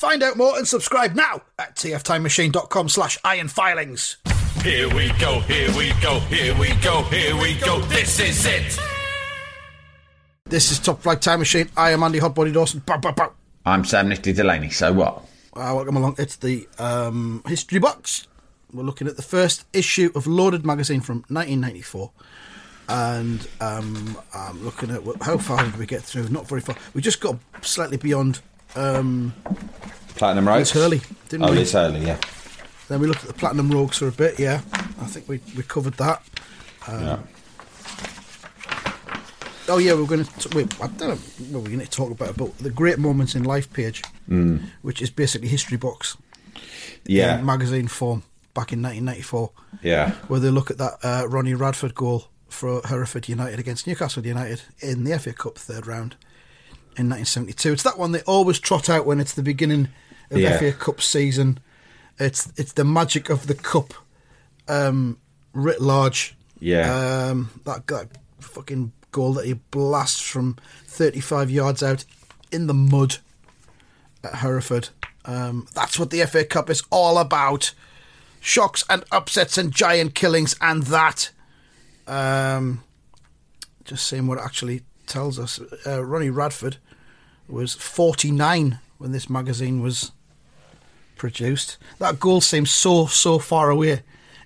Find out more and subscribe now at tftimemachine.com slash ironfilings. Here we go, here we go, here we go, here we go. This is it. This is Top Flight Time Machine. I am Andy Hotbody Dawson. Bow, bow, bow. I'm Sam Nifty Delaney, so what? Uh, welcome along. It's the um, history box. We're looking at the first issue of Loaded magazine from 1994. And um, I'm looking at what, how far did we get through? Not very far. We just got slightly beyond um, Platinum Rogues? Liz Hurley, didn't oh, we? Liz Hurley, yeah. Then we looked at the Platinum Rogues for a bit, yeah. I think we, we covered that. yeah. Oh yeah, we're going to. We, I don't know. Well, we're going to talk about about the great moments in life page, which is basically history box Yeah. in magazine form back in 1994, Yeah. where they look at that uh, Ronnie Radford goal for Hereford United against Newcastle United in the FA Cup third round in 1972. It's that one they always trot out when it's the beginning of Yeah. FA Cup season. It's it's the magic of the cup, um, writ large. Yeah. Um, that, that fucking goal that he blasts from 35 yards out in the mud at Hereford. Um, that's what the FA Cup is all about. Shocks and upsets and giant killings and that. Um, just seeing what actually tells us. Uh, Ronnie Radford was 49 when this magazine was produced. That goal seems so, so far away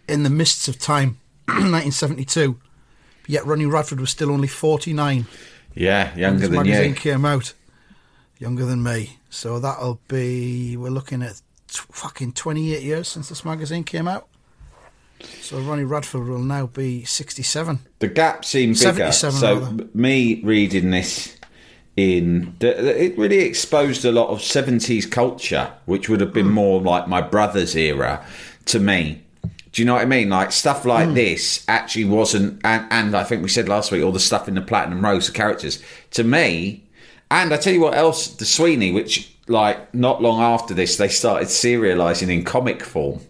in the mists of time. 1972. Yet Ronnie Radford was still only 49 yeah, younger this than magazine you. came out. Younger than me. So that'll be, we're looking at t- fucking 28 years since this magazine came out. So Ronnie Radford will now be 67. The gap seems bigger. So rather. me reading this in it really exposed a lot of 70s culture, which would have been hmm. more like my brother's era to me. Do you know what I mean? Like stuff like hmm. this actually wasn't, and, and I think we said last week, all the stuff in the Platinum Rogues, the characters, to me, and I tell you what else, the Sweeney, which like not long after this, they started serialising in comic form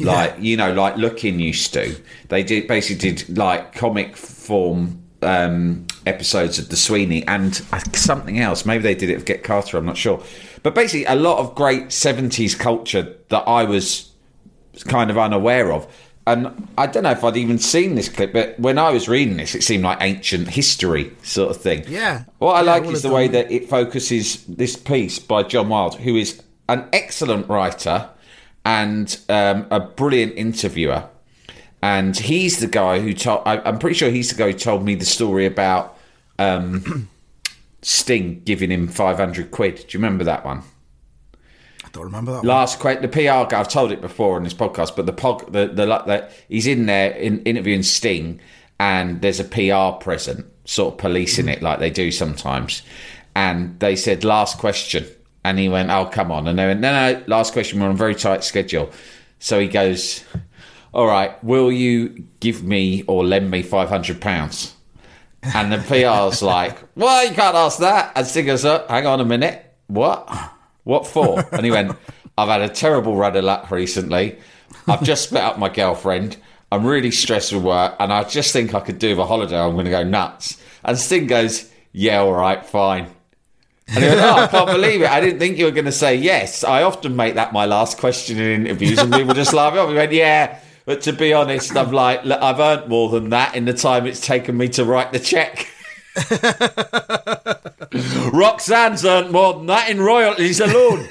like you know like looking used to. They did basically did like comic form um episodes of the sweeney and something else. Maybe they did it with get carter i'm not sure. But basically a lot of great 70s culture that i was kind of unaware of. And i don't know if i'd even seen this clip but when i was reading this it seemed like ancient history sort of thing. Yeah. what i Yeah, like is the way that it focuses this piece by John Wilde, who is an excellent writer and um, a brilliant interviewer. And he's the guy who told, I, I'm pretty sure he's the guy who told me the story about um, Sting giving him 500 quid. Do you remember that one? I don't remember that. Last question. The PR guy. I've told it before on this podcast, but the pod, the the, the, the he's in there in, interviewing Sting, and there's a PR present, sort of policing it like they do sometimes. And they said, "Last question," and he went, "Oh, come on!" And they went, "No, no, last question. We're on a very tight schedule." So he goes, "All right, will you give me or lend me five hundred pounds?" And the PR's like, "Well, you can't ask that." And Sting goes, "Uh, "Hang on a minute, what?" What for? And he went, I've had a terrible run of luck recently. I've just split up my girlfriend. I'm really stressed with work, and I just think I could do with a holiday. I'm going to go nuts. And Sting goes, Yeah, all right, fine. And he went, Oh, I can't believe it. I didn't think you were going to say yes. I often make that my last question in interviews, and people just laugh off. He went, Yeah, but to be honest, I'm like, "Look, I've earned more than that in the time it's taken me to write the check. Roxanne's earned more than that in royalties alone.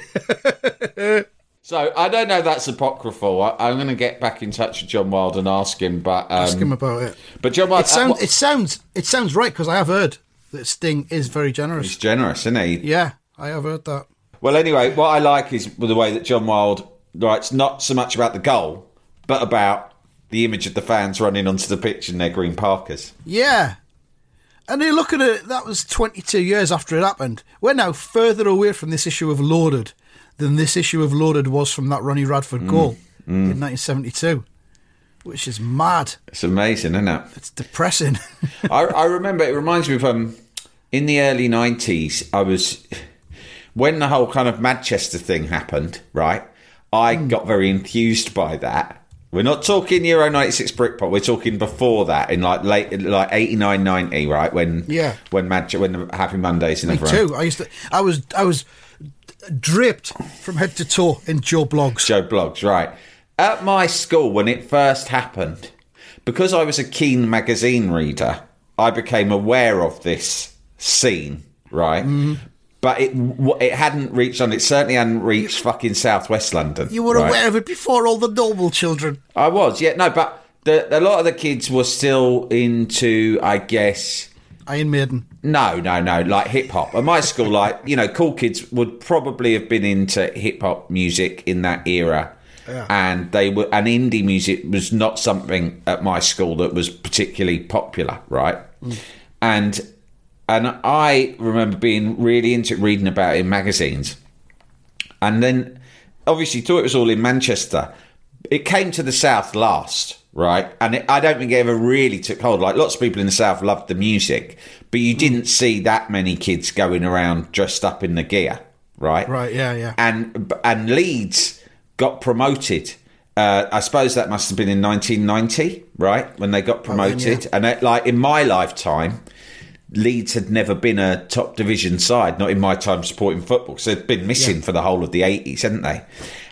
So I don't know that's apocryphal. I, I'm going to get back in touch with John Wilde and ask him. But um, Ask him about it. but John Wilde, It sounds. uh, It sounds. It sounds right because I have heard that Sting is very generous. he's generous, isn't he? Yeah, I have heard that. Well, anyway, what I like is the way that John Wilde writes not so much about the goal, but about the image of the fans running onto the pitch in their green parkers. Yeah. And you look at it, that was 22 years after it happened. We're now further away from this issue of Loaded than this issue of Loaded was from that Ronnie Radford goal in 1972, which is mad. It's amazing, isn't it? It's depressing. I, I remember it reminds me of um, in the early nineties. I was when the whole kind of Madchester thing happened. Right, I hmm. got very enthused by that. We're not talking Euro '96 Britpop. We're talking before that, in like late, like 89, 90, right? When Yeah. when Manchester, when the Happy Mondays and Me everyone. too. I used to. I was. I was draped from head to toe in Joe Bloggs. Joe Bloggs, right. At my school, when it first happened, because I was a keen magazine reader, I became aware of this scene, right? Mm-hmm. But it it hadn't reached on. It certainly hadn't reached fucking southwest London. You were right? aware of it before all the noble children. I was, yeah, no, but the, a lot of the kids were still into, I guess, Iron Maiden. no, no, no, like hip hop. At my school, like, you know, cool kids would probably have been into hip hop music in that era. Yeah. And they were, and indie music was not something at my school that was particularly popular, right? And, and I remember being really into reading about it in magazines. And then, obviously, thought it was all in Manchester. It came to the south last, right? And it, I don't think it ever really took hold. Like lots of people in the south loved the music, but you didn't see that many kids going around dressed up in the gear, right? Right, yeah, yeah. And and Leeds got promoted. Uh, I suppose that must have been in 1990, right, when they got promoted. And it, like in my lifetime, Leeds had never been a top division side, not in my time supporting football, because they'd been missing for the whole of the eighties, hadn't they?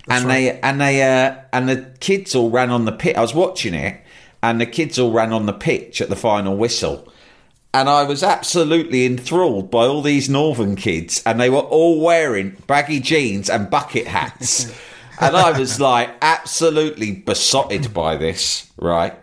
and they and they uh, and the kids all ran on the pitch. I was watching it, and the kids all ran on the pitch at the final whistle. And I was absolutely enthralled by all these northern kids, and they were all wearing baggy jeans and bucket hats. and I was like absolutely besotted by this, right?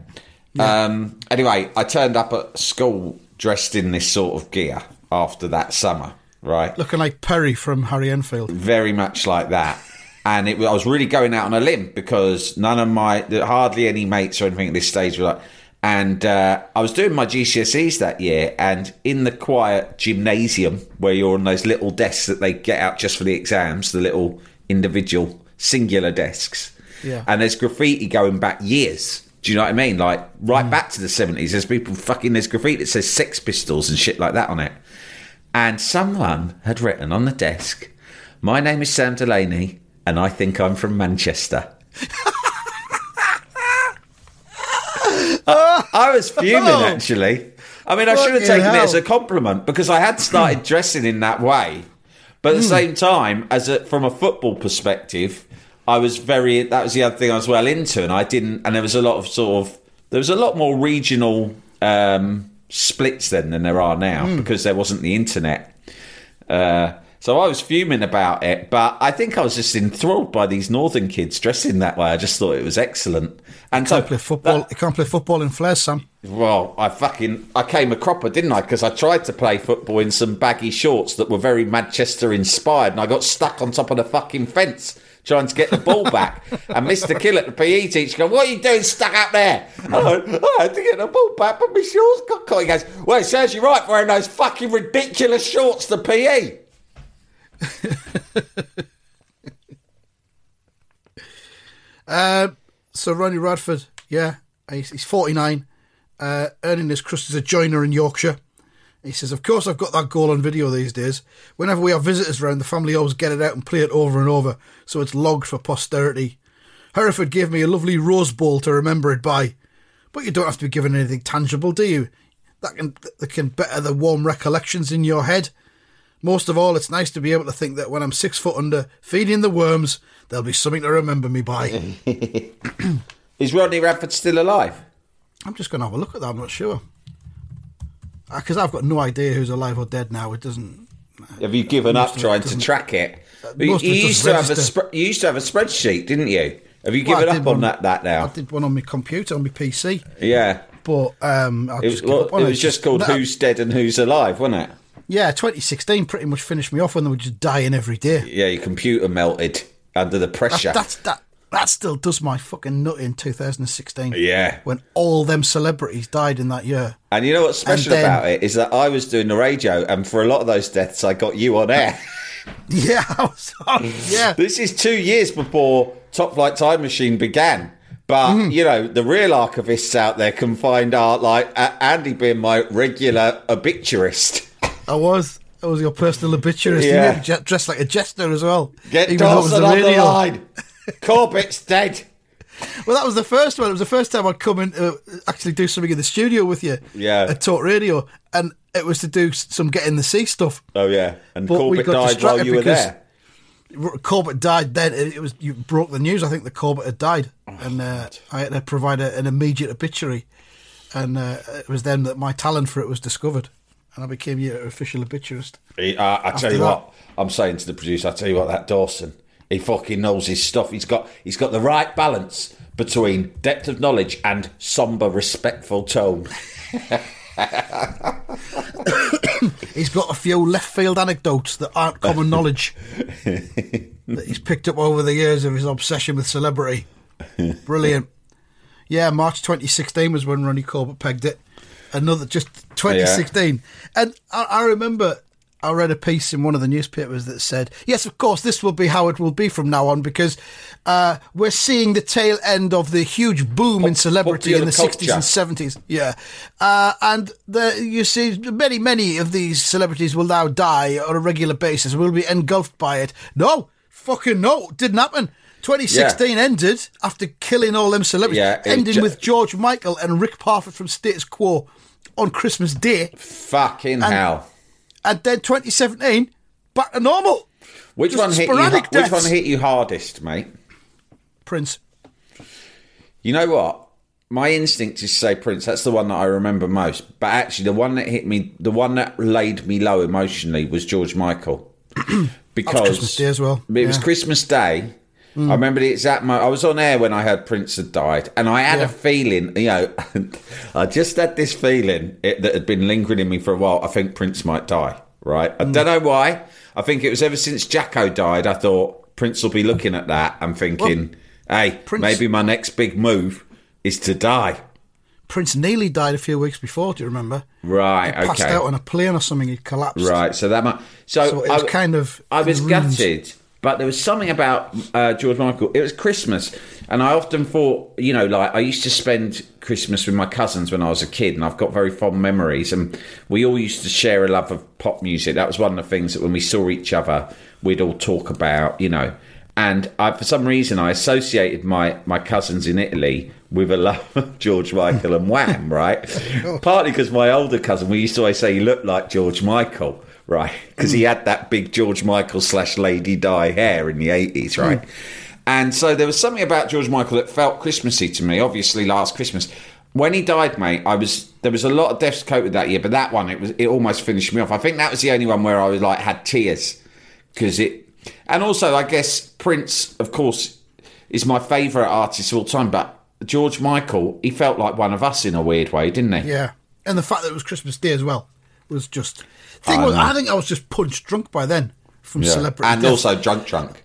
Um, anyway, I turned up at school dressed in this sort of gear after that summer, right? Looking like Perry from Harry Enfield. very much like that. And it, I was really going out on a limb because none of my, hardly any mates or anything at this stage were like. And uh, I was doing my GCSEs that year, and in the quiet gymnasium where you're on those little desks that they get out just for the exams, the little individual singular desks. Yeah. And there's graffiti going back years. Do you know what I mean? Like right mm. back to the 70s. There's people fucking, there's graffiti that says Sex Pistols and shit like that on it. And someone had written on the desk, My name is Sam Delaney, and I think I'm from Manchester. I, was fuming, Oh. actually. I mean, I should have taken it as a compliment because I had started dressing in that way. But at the mm. same time, as a, from a football perspective, I was very. That was the other thing I was well into, and I didn't. And there was a lot of sort of. There was a lot more regional um, splits then than there are now Hmm. because there wasn't the internet. Uh, so I was fuming about it, but I think I was just enthralled by these northern kids dressing that way. I just thought it was excellent. And so Can't play football. that- you can't play football in flares, Sam. well, I fucking I came a cropper, didn't I? Because I tried to play football in some baggy shorts that were very Manchester inspired, and I got stuck on top of the fucking fence trying to get the ball back. and Mr. Kill at the PE teacher goes, "What are you doing stuck up there?" I went, "I had to get the ball back, but my shorts got caught." He goes, "Well, it serves you right wearing those fucking ridiculous shorts to PE." Uh, so Ronnie Radford, yeah, he's, he's 49, uh, earning his crust as a joiner in Yorkshire. He says, Of course, I've got that goal on video these days. Whenever we have visitors round, the family always get it out and play it over and over, so it's logged for posterity. Hereford gave me a lovely rose bowl to remember it by. But you don't have to be given anything tangible, do you? That can, that can better the warm recollections in your head. Most of all, it's nice to be able to think that when I'm six foot under, feeding the worms, there'll be something to remember me by. Is Rodney Radford still alive? I'm just going to have a look at that. I'm not sure because I've got no idea who's alive or dead now. It doesn't. Have you given up trying to track it? You, you used to have a sp- you used to have a spreadsheet, didn't you? Have you Well, given up on one- that that now? I did one on my computer on my PC, Yeah. but um, I It was, just well, up on it was just called Who's Dead and Who's Alive, wasn't it? Yeah, 2016 pretty much finished me off when they were just dying every day. Yeah, your computer melted under the pressure. that's that. That still does my fucking nut in 2016. Yeah. when all them celebrities died in that year. And you know what's special then- about it is that I was doing the radio, and for a lot of those deaths, I got you on air. Yeah, I was on. Yeah, this is two years before Top Flight Time Machine began. But Mm. you know, the real archivists out there can find out, like A- Andy being my regular obituarist. I was. I was your personal obituarist. Yeah. You dressed like a jester as well. Get even though it was Dawson the on the line. Corbett's dead. Well, that was the first one. It was the first time I'd come in to actually do something in the studio with you. Yeah. At Talk Radio. And it was to do some get in the sea stuff. Oh yeah, and But Corbett died while you were there. Corbett died then. It was you broke the news. I think the Corbett had died, and uh, I had to provide a, an immediate obituary. And uh, it was then that my talent for it was discovered, and I became your official obituarist. Uh, I tell you that- what, I'm saying to the producer. I tell you what, that Dawson, he fucking knows his stuff. He's got he's got the right balance between depth of knowledge and somber, respectful tone. He's got a few left field anecdotes that aren't common knowledge that he's picked up over the years of his obsession with celebrity. Brilliant. Yeah, March 2016 was when Ronnie Corbett pegged it. Another just 2016, and I, I remember I read a piece in one of the newspapers that said, "Yes, of course, this will be how it will be from now on because uh, we're seeing the tail end of the huge boom in celebrity in the popular 60s and 70s. Yeah. Uh, and the, you see, many, many of these celebrities will now die on a regular basis. We'll be engulfed by it. No, fucking no, didn't happen. 2016 ended after killing all them celebrities, Yeah, ending ju- with George Michael and Rick Parfitt from Status Quo on Christmas Day. Fucking hell. And then 2017, back to normal. Which just one hit you? sporadic Which one hit you hardest, mate? Prince. You know what? My instinct is to say Prince. That's the one that I remember most. But actually, the one that hit me, the one that laid me low emotionally, was George Michael. because Christmas Day as well, It was yeah. Mm. Christmas Day. I remember the exact moment. I was on air when I heard Prince had died, and I had Yeah. a feeling. You know, I just had this feeling it, that had been lingering in me for a while. I think Prince might die. Right? I Mm. don't know why. I think it was ever since Jacko died. I thought Prince will be looking at that and thinking, "Hey, Prince- maybe my next big move is to die." Prince Neely died a few weeks before, do you remember? Right. He passed okay. out on a plane or something, he collapsed. Right. So that might. So, So it was I, kind of I was gutted, but there was something about uh, George Michael. It was Christmas, and I often thought, you know, like I used to spend Christmas with my cousins when I was a kid, and I've got very fond memories. And we all used to share a love of pop music. That was one of the things that when we saw each other, we'd all talk about, you know. And I, for some reason, I associated my, my cousins in Italy with a love of George Michael and Wham, right? Partly because my older cousin, we used to always say he looked like George Michael, right? Because he had that big George Michael slash Lady Di hair in the 80s, hmm. right? And so there was something about George Michael that felt Christmassy to me, obviously last Christmas. When he died, mate, I was there was a lot of deaths coated that year, but that one it was it almost finished me off. I think that was the only one where I was like had tears because it and also I guess Prince, of course, is my favourite artist of all time, but George Michael, he felt like one of us in a weird way, didn't he? Yeah. And the fact that it was Christmas Day as well was just. Thing I was. I think I was just punch drunk by then from Yeah. celebrity. and death. also drunk, drunk.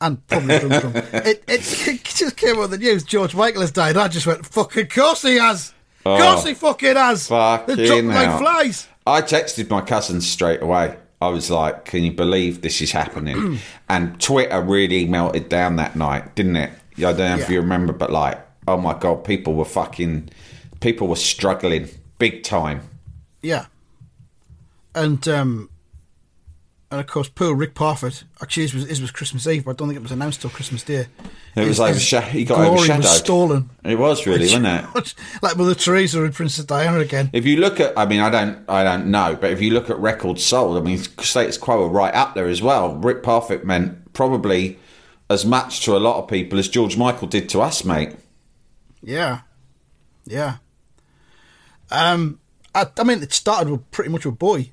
And probably drunk drunk. it, it, it just came on the news. George Michael has died. I just went, fucking course he has. Of course he fucking has. They're Oh. Fucking dropping like flies. I texted my cousin straight away. I was like, "Can you believe this is happening?" and Twitter really melted down that night, didn't it? I don't know if you remember, but like, oh my god, people were fucking, people were struggling big time. Yeah. And um and of course poor Rick Parfitt. Actually his was his was Christmas Eve, but I don't think it was announced till Christmas Day. It was His- like his sha- he got glory overshadowed. was stolen. It was really, wasn't it? like Mother Teresa and Princess Diana again. If you look at, I mean, I don't, I don't know, but if you look at records sold, I mean, status quo are right up there as well. Rick Parfitt meant probably as much to a lot of people as George Michael did to us, mate. Yeah. Yeah. Um I, I mean it started with pretty much with Bowie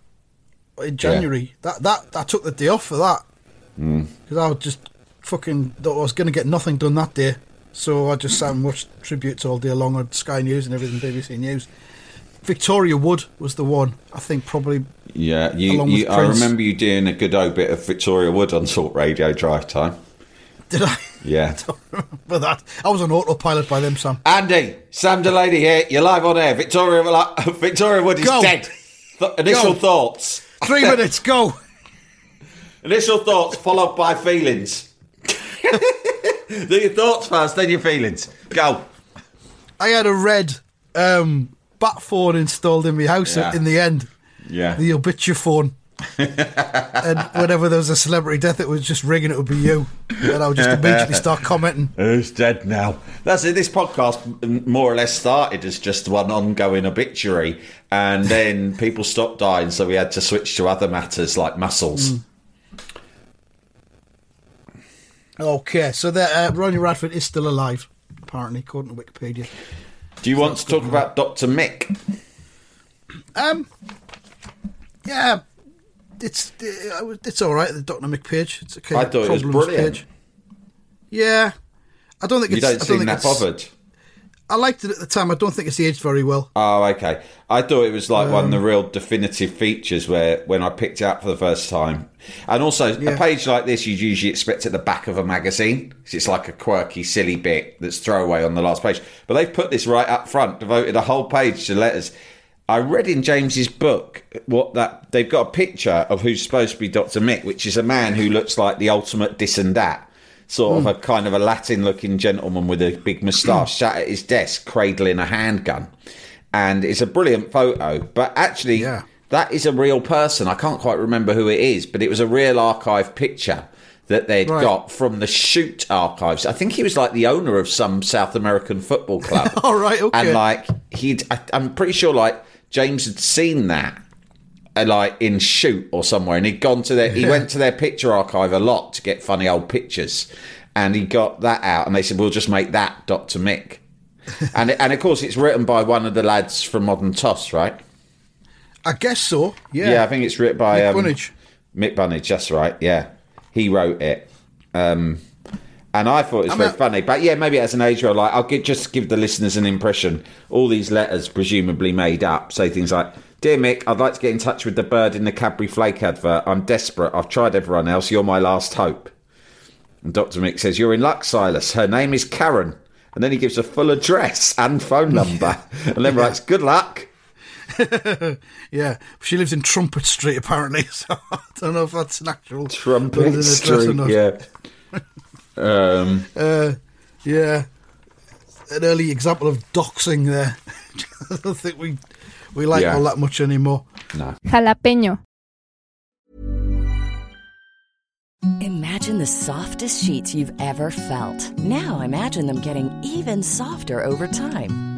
in January. That that that took the day off for that. Hmm. because I was just fucking thought I was going to get nothing done that day, so I just sat and watched tributes all day long on Sky News and everything, BBC News. Victoria Wood was the one I think probably. Yeah, you, Along you I remember you doing a good old bit of Victoria Wood on Talk Radio Drive Time. Did I? Yeah. But that I was on autopilot by them, Sam. Andy, Sam Delaney here. You're live on air. Victoria uh, Victoria Wood is Go. dead. Initial Go. thoughts. Three minutes, go. Initial thoughts followed by feelings. Do your thoughts first, then your feelings. Go. I had a red um, bat phone installed in my house Yeah. in the end. Yeah. the obituary phone. And whenever there was a celebrity death, it was just ringing. It would be you, and I would just immediately start commenting. Who's dead now? That's it. This podcast more or less started as just one ongoing obituary, and then people stopped dying, so we had to switch to other matters like muscles. Okay, so that uh, Ronnie Radford is still alive, apparently, according to Wikipedia. Do you want to talk about Dr. Mick? Um, yeah, it's uh, it's all right. The Doctor Mick page. It's okay. I thought it was brilliant. page. Yeah, I don't think You it's. don't I don't seem think that bothered. I liked it at the time. I don't think it's aged very well. Oh, okay. I thought it was like one of the real definitive features where when I picked it up for the first time. And also, Yeah. a page like this you'd usually expect at the back of a magazine. it's like a quirky, silly bit that's throwaway on the last page. But they've put this right up front, devoted a whole page to letters. I read in James's book what that they've got a picture of who's supposed to be Dr. Mick, which is a man who looks like the ultimate this and that. Sort of hmm. a kind of a Latin looking gentleman with a big moustache sat at his desk cradling a handgun. And it's a brilliant photo. But actually, Yeah. that is a real person. I can't quite remember who it is, but it was a real archive picture that they'd Right. got from the shoot archives. I think he was like the owner of some South American football club. All right, okay. And like he'd, I, I'm pretty sure like James had seen that. uh, Like in shoot or somewhere, and he'd gone to their. He went to their picture archive a lot to get funny old pictures, and he got that out. And they said, "We'll just make that Doctor Mick," and and of course it's written by one of the lads from Modern Toss, right? I guess so. Yeah. Yeah, I think it's written by Mick um, Bunnage. Mick Bunnage, that's right. Yeah, he wrote it, um, and I thought it was I very mean- funny. But yeah, maybe as an age where like I'll give, just give the listeners an impression. All these letters, presumably made up, say things like. Dear Mick, I'd like to get in touch with the bird in the Cadbury Flake advert. I'm desperate. I've tried everyone else. You're my last hope. And Dr. Mick says, You're in luck, Silas. Her name is Karen. And then he gives a full address and phone number. and then writes, Good luck. Yeah, she lives in Trumpet Street apparently. So I don't know if that's an actual Trumpet Street. not. Yeah. Um, Uh, yeah, an early example of doxing there. I don't think we we like Yeah. all that much anymore. no. Jalapeño. Imagine the softest sheets you've ever felt. Now imagine them getting even softer over time.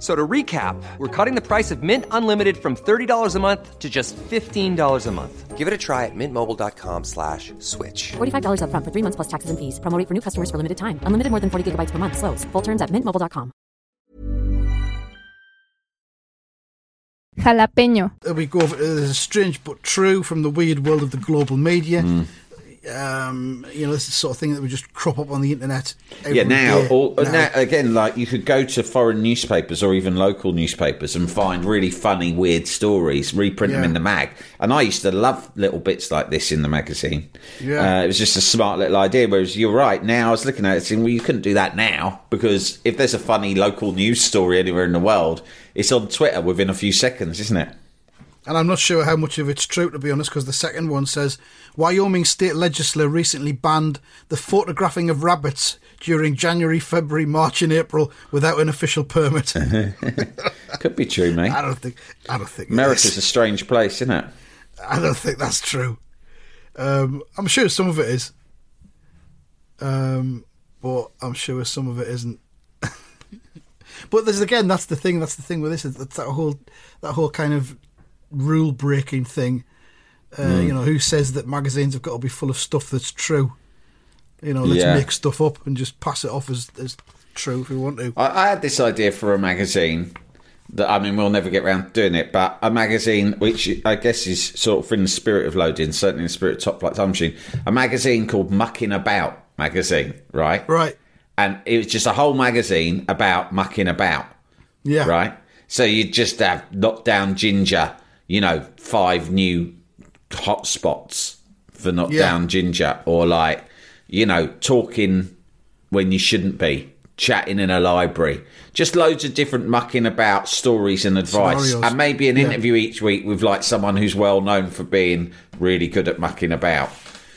F- So to recap, we're cutting the price of Mint Unlimited from $30 a month to just $15 a month. Give it a try at mintmobile.com slash switch. $45 upfront for three months plus taxes and fees. Promo rate for new customers for limited time. Unlimited more than 40 gigabytes per month. Slows. Full terms at mintmobile.com. Jalapeño. Uh, We go over uh, strange but true from the weird world of the global media. Hmm. Um, you know, this is the sort of thing that would just crop up on the internet. Every Yeah, now, day all, now. now, again, like you could go to foreign newspapers or even local newspapers and find really funny, weird stories, reprint them in the mag. And I used to love little bits like this in the magazine. Yeah. Uh, it was just a smart little idea. Whereas you're right, now I was looking at it saying, well, you couldn't do that now because if there's a funny local news story anywhere in the world, it's on Twitter within a few seconds, isn't it? And I'm not sure how much of it's true, to be honest, because the second one says Wyoming state legislature recently banned the photographing of rabbits during January, February, March, and April without an official permit. Could be true, mate. I don't think. I don't think. America's is. a strange place, isn't it? I don't think that's true. Um, I'm sure some of it is, um, but I'm sure some of it isn't. but there's again, that's the thing. That's the thing with this. That's that whole that whole kind of rule breaking thing. Uh, Hmm. You know, who says that magazines have got to be full of stuff that's true? You know, let's Yeah. make stuff up and just pass it off as, as true if we want to. I, I had this idea for a magazine that I mean we'll never get around to doing it, but a magazine which I guess is sort of in the spirit of loading, certainly in the spirit of Top Flight Time Machine, a magazine called Mucking About magazine, right? Right. And it was just a whole magazine about mucking about, Yeah. right? So you'd just have knock down ginger, you know, five new hot spots for knock Yeah. down ginger, or like, you know, talking when you shouldn't be, chatting in a library, just loads of different mucking about stories and advice, Scenarios. and maybe an Yeah. interview each week with like someone who's well known for being really good at mucking about.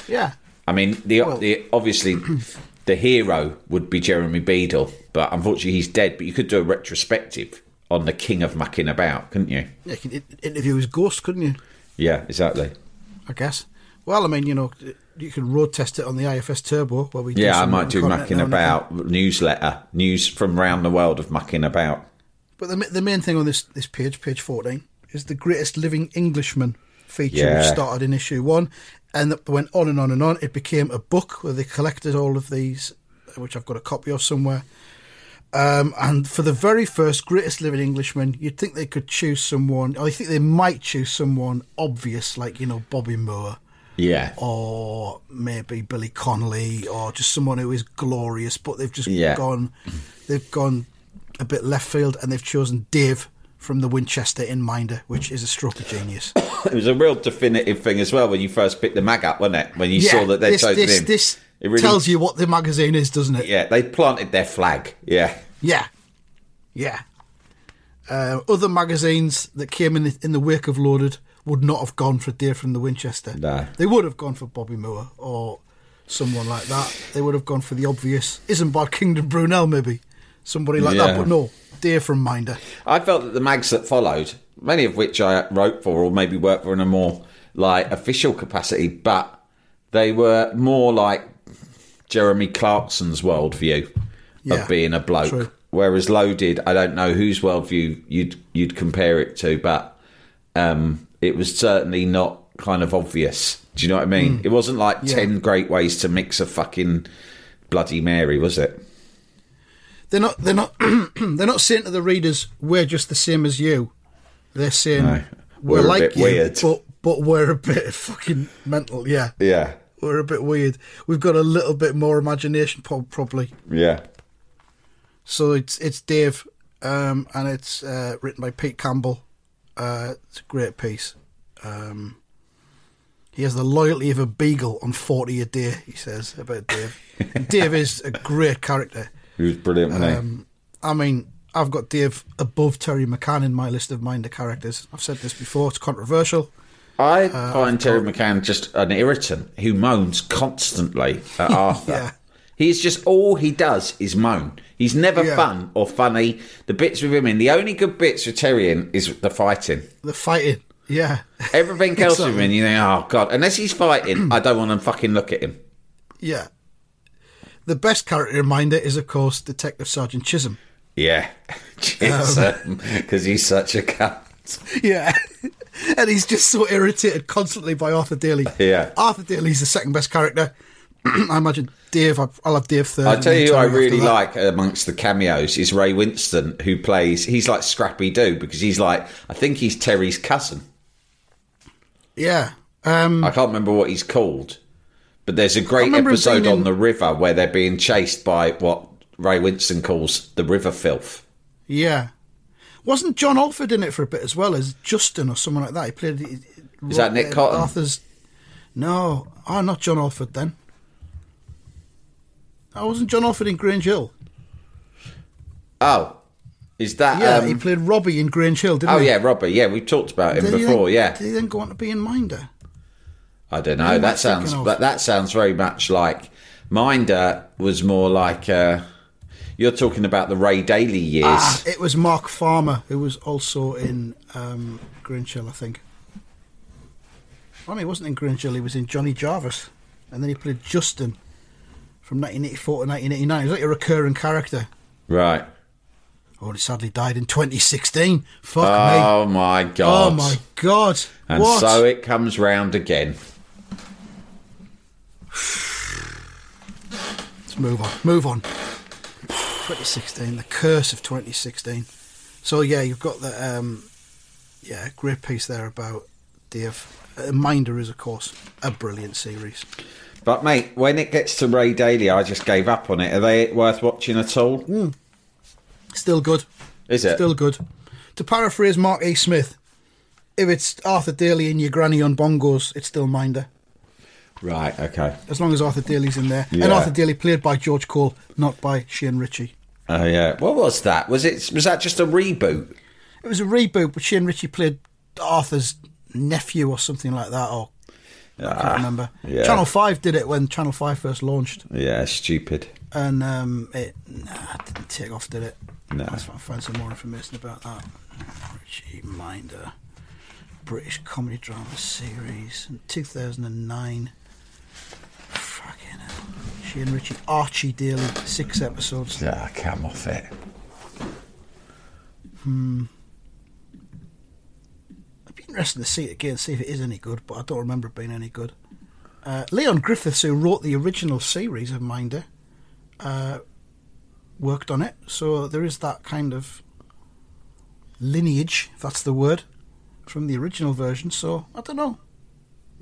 Yeah. I mean, the, Well- the obviously the hero would be Jeremy Beadle, but unfortunately he's dead. But you could do a retrospective on the king of mucking about, couldn't you? Yeah, you could interview his ghost, couldn't you? Yeah, exactly. I guess. Well, I mean, you know, you could road test it on the IFS Turbo where we. do Yeah, I might do mucking now and again. about newsletter, news from around the world of mucking about. But the, the main thing on this, this page, page 14, is the greatest living Englishman feature, Yeah. which started in issue one and that went on and on and on. It became a book where they collected all of these, which I've got a copy of somewhere. Um, and for the very first greatest living Englishman, you'd think they could choose someone, or you think they might choose someone obvious, like, you know, Bobby Moore. Yeah, or maybe Billy Connolly, or just someone who is glorious, but they've just Yeah. gone, they've gone a bit left field, and they've chosen Dave from the Winchester in Minder, which is a stroke of genius. it was a real definitive thing as well when you first picked the mag up, wasn't it? When you saw that they this, chosen this, him, this it really, tells you what the magazine is, doesn't it? Yeah, they planted their flag. Yeah, Yeah, yeah. Uh, other magazines that came in the, in the wake of Loaded would not have gone for Deer from the Winchester. No. They would have gone for Bobby Moore or someone like that. They would have gone for the obvious Isambard Kingdom Brunel, maybe. Somebody like Yeah. that, but no. Dave from Minder. I felt that the mags that followed, many of which I wrote for or maybe worked for in a more like official capacity, but they were more like Jeremy Clarkson's worldview Yeah, of being a bloke. true. Whereas Loaded, I don't know whose worldview you'd you'd compare it to, but um, it was certainly not kind of obvious. Do you know what I mean? It wasn't like. Yeah. ten great ways to mix a fucking Bloody Mary, was it? They're not. They're not. they're not saying to the readers, "We're just the same as you." They're saying, No. "We're, We're like you, weird." but but we're a bit fucking mental." Yeah, Yeah, we're a bit weird. We've got a little bit more imagination, probably. yeah. So it's it's Dave, um, and it's uh, written by Pete Campbell. Uh, it's a great piece. Um, he has the loyalty of a beagle on forty a day. He says about Dave. Dave is a great character. He was brilliant, wasn't he? Um, I mean, I've got Dave above Terry McCann in my list of Minder characters. I've said this before. It's controversial. I find Terry McCann just an irritant who moans constantly at Arthur. Yeah. He's just all he does is moan. He's never Yeah. fun or funny. The bits with him in, the only good bits with Terry in is the fighting. The fighting. Yeah. Everything else with him, you think, oh god, unless he's fighting, I don't want to fucking look at him. Yeah. The best character in Minder is, of course, Detective Sergeant Chisholm. Yeah, Um, because he's such a cunt. Yeah. and he's just so irritated constantly by Arthur Daley. Yeah. Arthur Daley's the second best character. I imagine Dave, I'll I'll have Dave third. I tell you, who I really like amongst the cameos is Ray Winstone, who plays. He's like Scrappy Doo because he's like I think he's Terry's cousin. Yeah. Um, I can't remember what he's called, but there's a great episode on in- the river where they're being chased by what Ray Winstone calls the river filth. yeah. Wasn't John Alford in it for a bit as well as Justin or someone like that? He played. Is that Nick Cotton? Arthur's. No. Oh, not John Alford then. I wasn't John Alford in Grange Hill. Oh, Is that? Yeah, um, he played Robbie in Grange Hill, didn't oh he? yeah, Robbie. Yeah, we've talked about him Did before. then- yeah, Did he then go on to be in Minder? I don't know. That sounds, but that sounds very much like Minder was more like. Uh, you're talking about the Ray Daley years. Ah, it was Mark Farmer who was also in um, Grange Hill, I think. Well, he wasn't in Grange Hill, he was in Johnny Jarvis. And then he played Justin from 1984 to 1989. He was like a recurring character. Right. Oh, he sadly died in 2016. Fuck me. Oh my god. Oh my god. And what? so it comes round again. Let's move on. Move on. 2016, the curse of 2016. So yeah, you've got the um, yeah, great piece there about Dave. Uh, Minder is of course a brilliant series. But mate, when it gets to Ray Daley, I just gave up on it. Are they worth watching at all? Still good. Is it? Still good. To paraphrase Mark E. Smith, if it's Arthur Daley and your granny on bongos, it's still Minder. Right. Okay. As long as Arthur Daley's in there. Yeah. And Arthur Daley played by George Cole, not by Shane Richie. Oh yeah. What was that? Was it? Was that just a reboot? It was a reboot, but Shane Richie played Arthur's nephew or something like that, or I can't remember. Ah, yeah. Channel 5 did it when Channel 5 first launched, Yeah. Stupid. and um, it nah, it didn't take off, did it? No. Let's find some more information about that. Richie Minder, British comedy drama series in 2009. Fucking and Shane Richie, Archie Daley, six episodes. Yeah. Come off it. It'd be interesting to see it again, see if it is any good, but I don't remember it being any good. Uh, Leon Griffiths, who wrote the original series of Minder, uh, worked on it, so there is that kind of lineage, if that's the word, from the original version. So I don't know.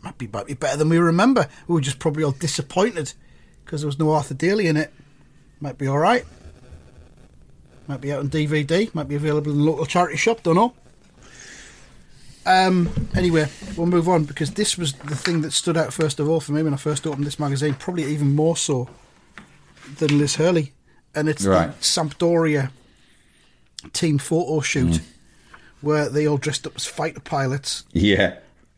Might be, might be better than we remember. We were just probably all disappointed because there was no Arthur Daley in it. Might be all right. Might be out on DVD. Might be available in a local charity shop. Don't know. Um, anyway, we'll move on because this was the thing that stood out first of all for me when I first opened this magazine, probably even more so than Liz Hurley. And it's Right. the Sampdoria team photo shoot where they all dressed up as fighter pilots Yeah.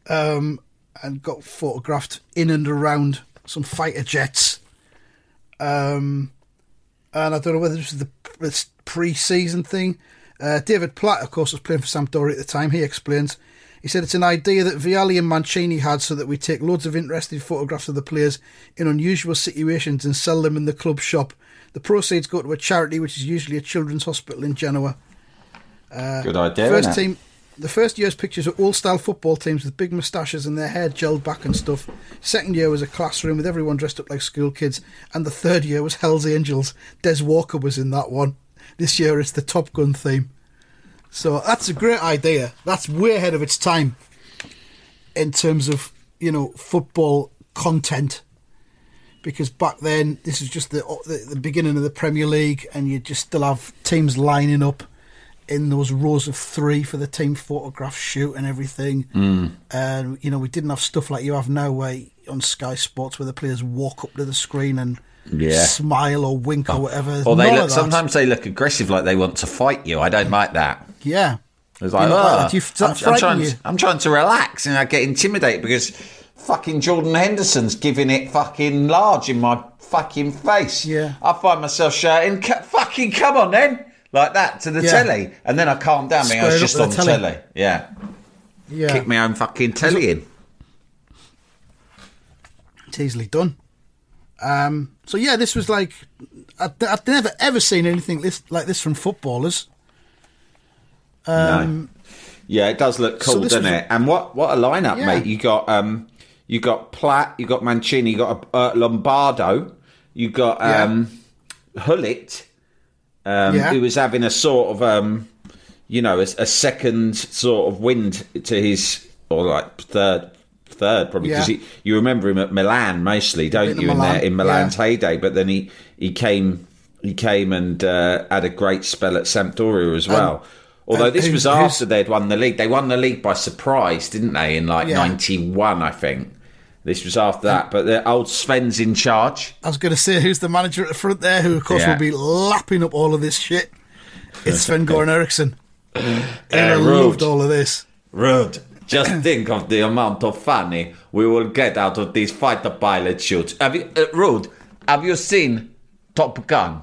um, and got photographed in and around some fighter jets. Um, and I don't know whether this was the pre-season thing. Uh, David Platt, of course, was playing for Sampdoria at the time. He explains. He said it's an idea that Vialli and Mancini had so that we take loads of interesting photographs of the players in unusual situations and sell them in the club shop. The proceeds go to a charity, which is usually a children's hospital in Genoa. Good idea. First team, the first year's pictures are all style football teams with big moustaches and their hair gelled back and stuff. Second year was a classroom with everyone dressed up like school kids, and the third year was Hell's Angels. Des Walker was in that one. This year it's the Top Gun theme. So that's a great idea. That's way ahead of its time in terms of you know football content. Because back then, this is just the, the the beginning of the Premier League, and you just still have teams lining up in those rows of three for the team photograph shoot and everything. Mm. And you know, we didn't have stuff like you have now, where on Sky Sports, where the players walk up to the screen and Yeah. smile or wink or whatever. Or they None look. Sometimes they look aggressive, like they want to fight you. I don't like that. yeah. It's like, like "Oh, that. Do you- I'm, I'm trying. you? I'm trying to relax, and I get intimidated because fucking Jordan Henderson's giving it fucking large in my fucking face. Yeah. I find myself shouting, "Fucking come on, then!" Like that to the Yeah. telly, and then I calmed down. because I was just on the telly. telly. Yeah, Yeah. kick my own fucking telly in. It's easily done. Um, so yeah, this was like I'd, I'd never ever seen anything this, like this from footballers. no. Yeah, it does look cool, Um, this doesn't it? And what what a lineup, Yeah. mate! You got um, you got Platt, you got Mancini, you got uh, Lombardo, you got Yeah. um, Gullit, um, Yeah. who was having a sort of um, you know, a, a second sort of wind to his or like third. Third, probably because Yeah. you remember him at Milan mostly, don't you? In there Milan, in Milan's yeah. heyday, but then he he came he came and uh, had a great spell at Sampdoria as well. Although and this who's- was after they'd won the league. They won the league by surprise, didn't they? In like Yeah. '91, I think. This was after that, but the old Sven's in charge. I was going to say who's the manager at the front there, who of course Yeah. will be lapping up all of this shit It's Sven Goran Eriksson. Uh, I loved all of this. Ruud. Just think of the amount of funny we will get out of these fighter pilot shoots. Have you, uh, Ruud? Have you seen Top Gun?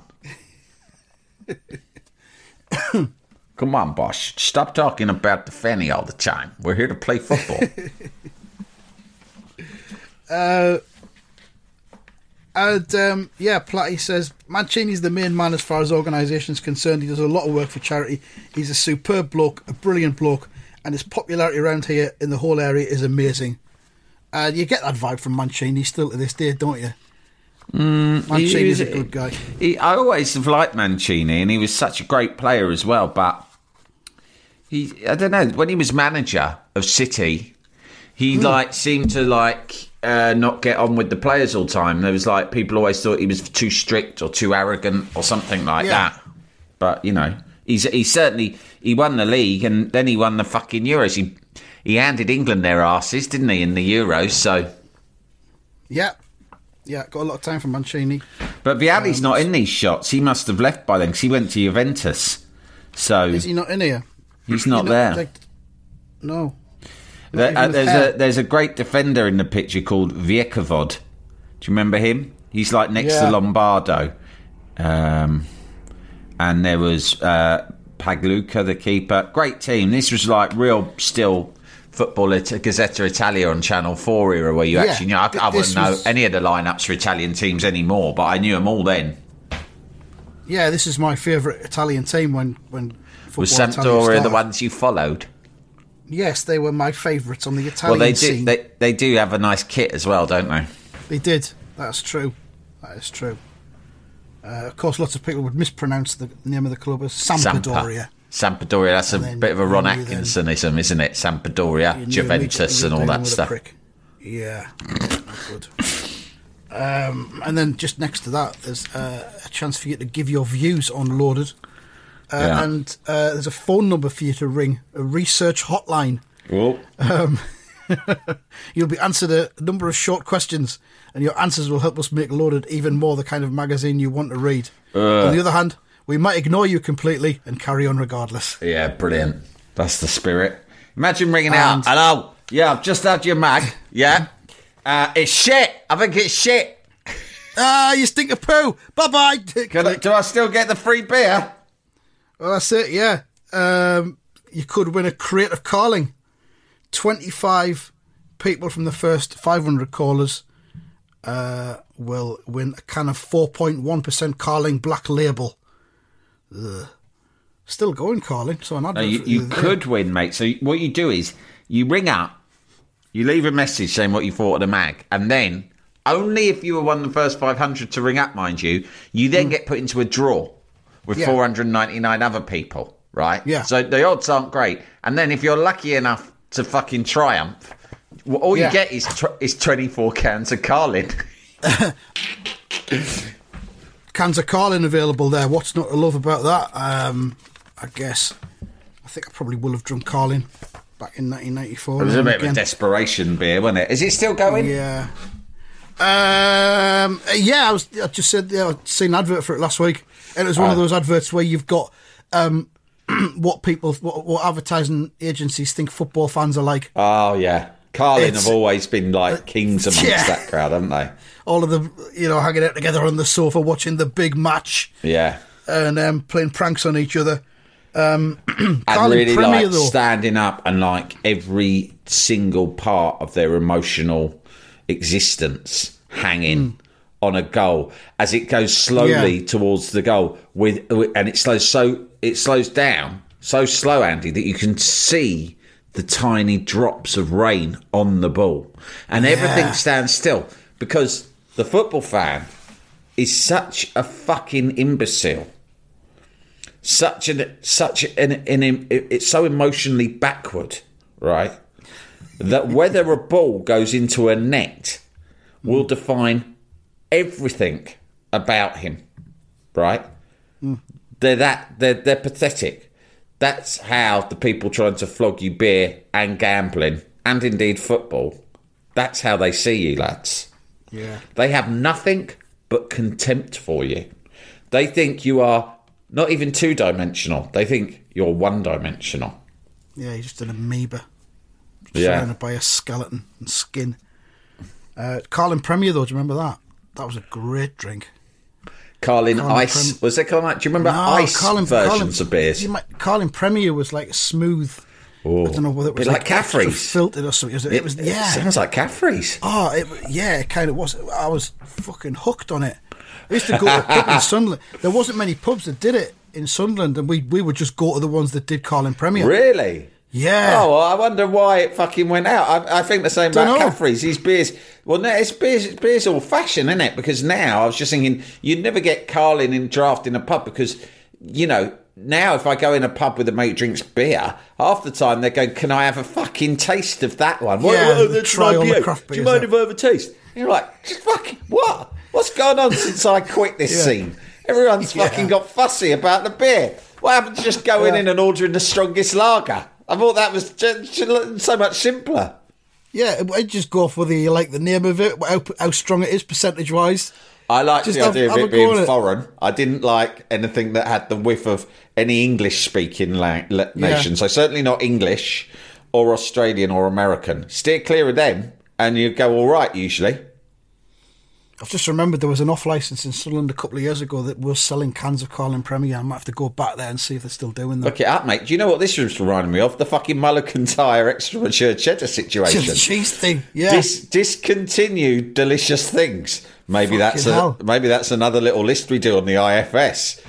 Come on, boss. Stop talking about the fanny all the time. We're here to play football. And um, yeah, Platty says Mancini's the main man as far as organisation is concerned. He does a lot of work for charity. He's a superb bloke, a brilliant bloke, and his popularity around here in the whole area is amazing. And you get that vibe from Mancini still to this day, don't you? Mm, Mancini's a good guy. He, I always have liked Mancini, and he was such a great player as well. But he, I don't know, when he was manager of City, he Hmm. like seemed to like uh, not get on with the players all the time. There was like people always thought he was too strict or too arrogant or something like Yeah. that. But you know, he's he certainly he won the league and then he won the fucking Euros. He he handed England their asses, didn't he, in the Euros? So. Yeah, yeah, got a lot of time for Mancini. But Vialli's Um, not in these shots. He must have left by then because he went to Juventus. So Is he not in here? he's not You know, there. like- no. There- uh, there's hair. a there's a great defender in the picture called Vierchowod. Do you remember him? He's like next Yeah. to Lombardo. Um, and there was uh, Pagliuca, the keeper. Great team. This was like real still football at Gazzetta Italia on Channel 4 era where you Yeah, actually, you know, I, I wouldn't know was- any of the lineups for Italian teams anymore, but I knew them all then. Yeah, this is my favourite Italian team when when football Was Sampdoria the ones you followed? Yes, they were my favourites on the Italian Well, they do. scene. They, they do have a nice kit as well, don't they? They did. That's true. That is true. Uh, of course, lots of people would mispronounce the name of the club as Sampdoria. Sampa. Sampdoria. That's a And then bit of a Ron Atkinsonism, isn't it? Sampdoria, Juventus, and all that a stuff. Yeah, good. Um, and then just next to that, there's uh, a chance for you to give your views on Loaded. Uh, Yeah. And uh, there's a phone number for you to ring, a research hotline. Well, You'll be answered a number of short questions, and your answers will help us make Loaded even more the kind of magazine you want to read. On the other hand, we might ignore you completely and carry on regardless. yeah, brilliant. That's the spirit. Imagine ringing And- out. Hello. Yeah, I've just had your mag. Yeah. Uh, it's shit. I think it's shit. Ah, you stink of poo. Bye bye. Do I still get the free beer? Well, that's it. Yeah, um, you could win a crate of Carling. Twenty-five people from the first five hundred callers uh, will win a can of four point one percent Carling Black Label. Ugh. Still going, Carling. So an No, you, you could win, mate. So what you do is you ring up, you leave a message saying what you thought of the mag, and then only if you were one of the first 500 to ring up, mind you, you then get put into a draw with. Yeah. 499 other people, right? Yeah. So the odds aren't great. And then if you're lucky enough to fucking triumph, all Yeah. you get is tw- is 24 cans of Carlin. cans of Carlin available there. What's not to love about that? Um, I guess. I think I probably will have drunk Carlin back in 1994. It was a bit and of a desperation beer, wasn't it? Is it still going? Yeah. Um, yeah, I was. I just said. Yeah, I'd seen an advert for it last week, and it was one of those adverts where you've got um, what people, what, what advertising agencies think football fans are like. Oh, yeah. Carlin It's- have always been like kings amongst Yeah. that crowd, haven't they? All of the, you know, hanging out together on the sofa watching the big match Yeah. and um, playing pranks on each other. Um, and really Premier, like though. standing up and like every single part of their emotional existence hanging on a goal as it goes slowly. Yeah. towards the goal with, and it slows so it slows down so slow Andy that you can see the tiny drops of rain on the ball and everything stands still because the football fan is such a fucking imbecile such an such an, an, it's so emotionally backward, right? That whether a ball goes into a net will define everything about him, right? They're that they're they're pathetic. That's how the people trying to flog you beer and gambling and indeed football. That's how they see you, lads. yeah. They have nothing but contempt for you. They think you are Not even two dimensional. They think you're one dimensional. Yeah, he's just an amoeba. Yeah. Surrounded by a skeleton and skin. Uh, Carlin Premier, though, do you remember that? That was a great drink. Carlin Carlin Ice. Prem- was there Carlin? Do you remember No, ice Carlin- versions Carlin- of beers? Might, Carlin Premier was like smooth. Oh. I don't know whether it was like extra Caffrey's. filtered or something. It was, it was yeah. sounds like Caffrey's. Oh, it, yeah, it kind of was. I was fucking hooked on it. I used to go to a pub in Sunderland. There wasn't many pubs that did it in Sunderland, and we we would just go to the ones that did Carlin Premier. Really? Yeah. Oh, well, I wonder why it fucking went out. I, I think the same about Dunno. Caffrey's. These beers. Well, no, it's beers. It's beers all fashion, isn't it? Because now I was just thinking you'd never get Carlin in draft in a pub because you know. Now, if I go in a pub with a mate drinks beer, half the time they go, "Can I have a fucking taste of that one?" What- Yeah, what- that's try all uh, the craft Do you mind if I have a taste? And you're like, "Just fucking what? What's going on since I quit this Yeah. scene? Everyone's Yeah. fucking got fussy about the beer. What happened to just going Yeah. in and ordering the strongest lager? I thought that was so much simpler. Yeah, I'd just go off for the like the name of it, how, how strong it is percentage wise. I liked Just the have- idea of it being it. foreign. I didn't like anything that had the whiff of any English speaking la- la- nation. So certainly not English or Australian or American. Steer clear of them and you go all right usually. I've just remembered there was an off license in Sunderland a couple of years ago that was selling cans of Carlin Premier. I might have to go back there and see if they're still doing that. Look it up, mate. Do you know what this was reminding me of? The fucking Mulligan Tyre extra mature cheddar the situation. cheese thing, yeah. Dis- discontinued delicious things. Maybe that's a, hell. maybe that's another little list we do on the IFS.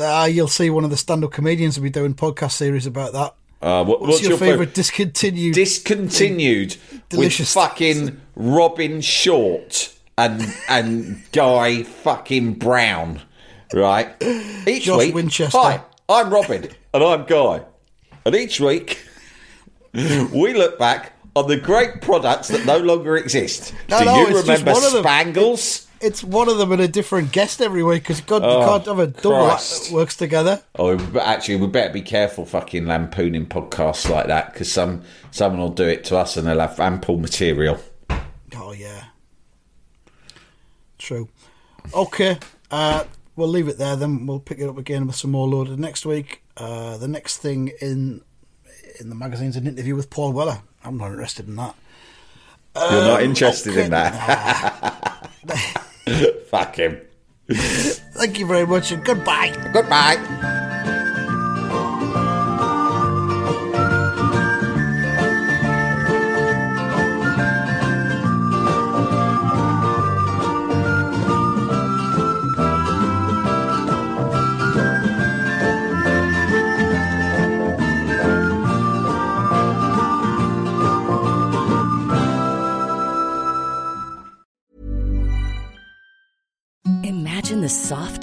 Ah, you'll see one of the stand-up comedians will be doing podcast series about that. Uh, what- What's, your, fav- favourite discontinued? discontinued Delicious. with fucking Robin Short and and Guy fucking Brown, right? Each Josh week, Winchester. hi, I'm Robin and I'm Guy, and each week we look back on the great products that no longer exist. No, Do no, you remember one of them. Spangles? it's one of them and a different guest every week because God, you Oh, can't have a double that works together. Oh, actually, we better be careful fucking lampooning podcasts like that because some someone will do it to us and they'll have ample material. Oh yeah, true. Okay, uh, we'll leave it there. Then we'll pick it up again with some more loaded next week. Uh, the next thing in in the magazine's an interview with Paul Weller. I'm not interested in that. You're not interested okay. in that. Fuck him. Thank you very much and goodbye. Goodbye.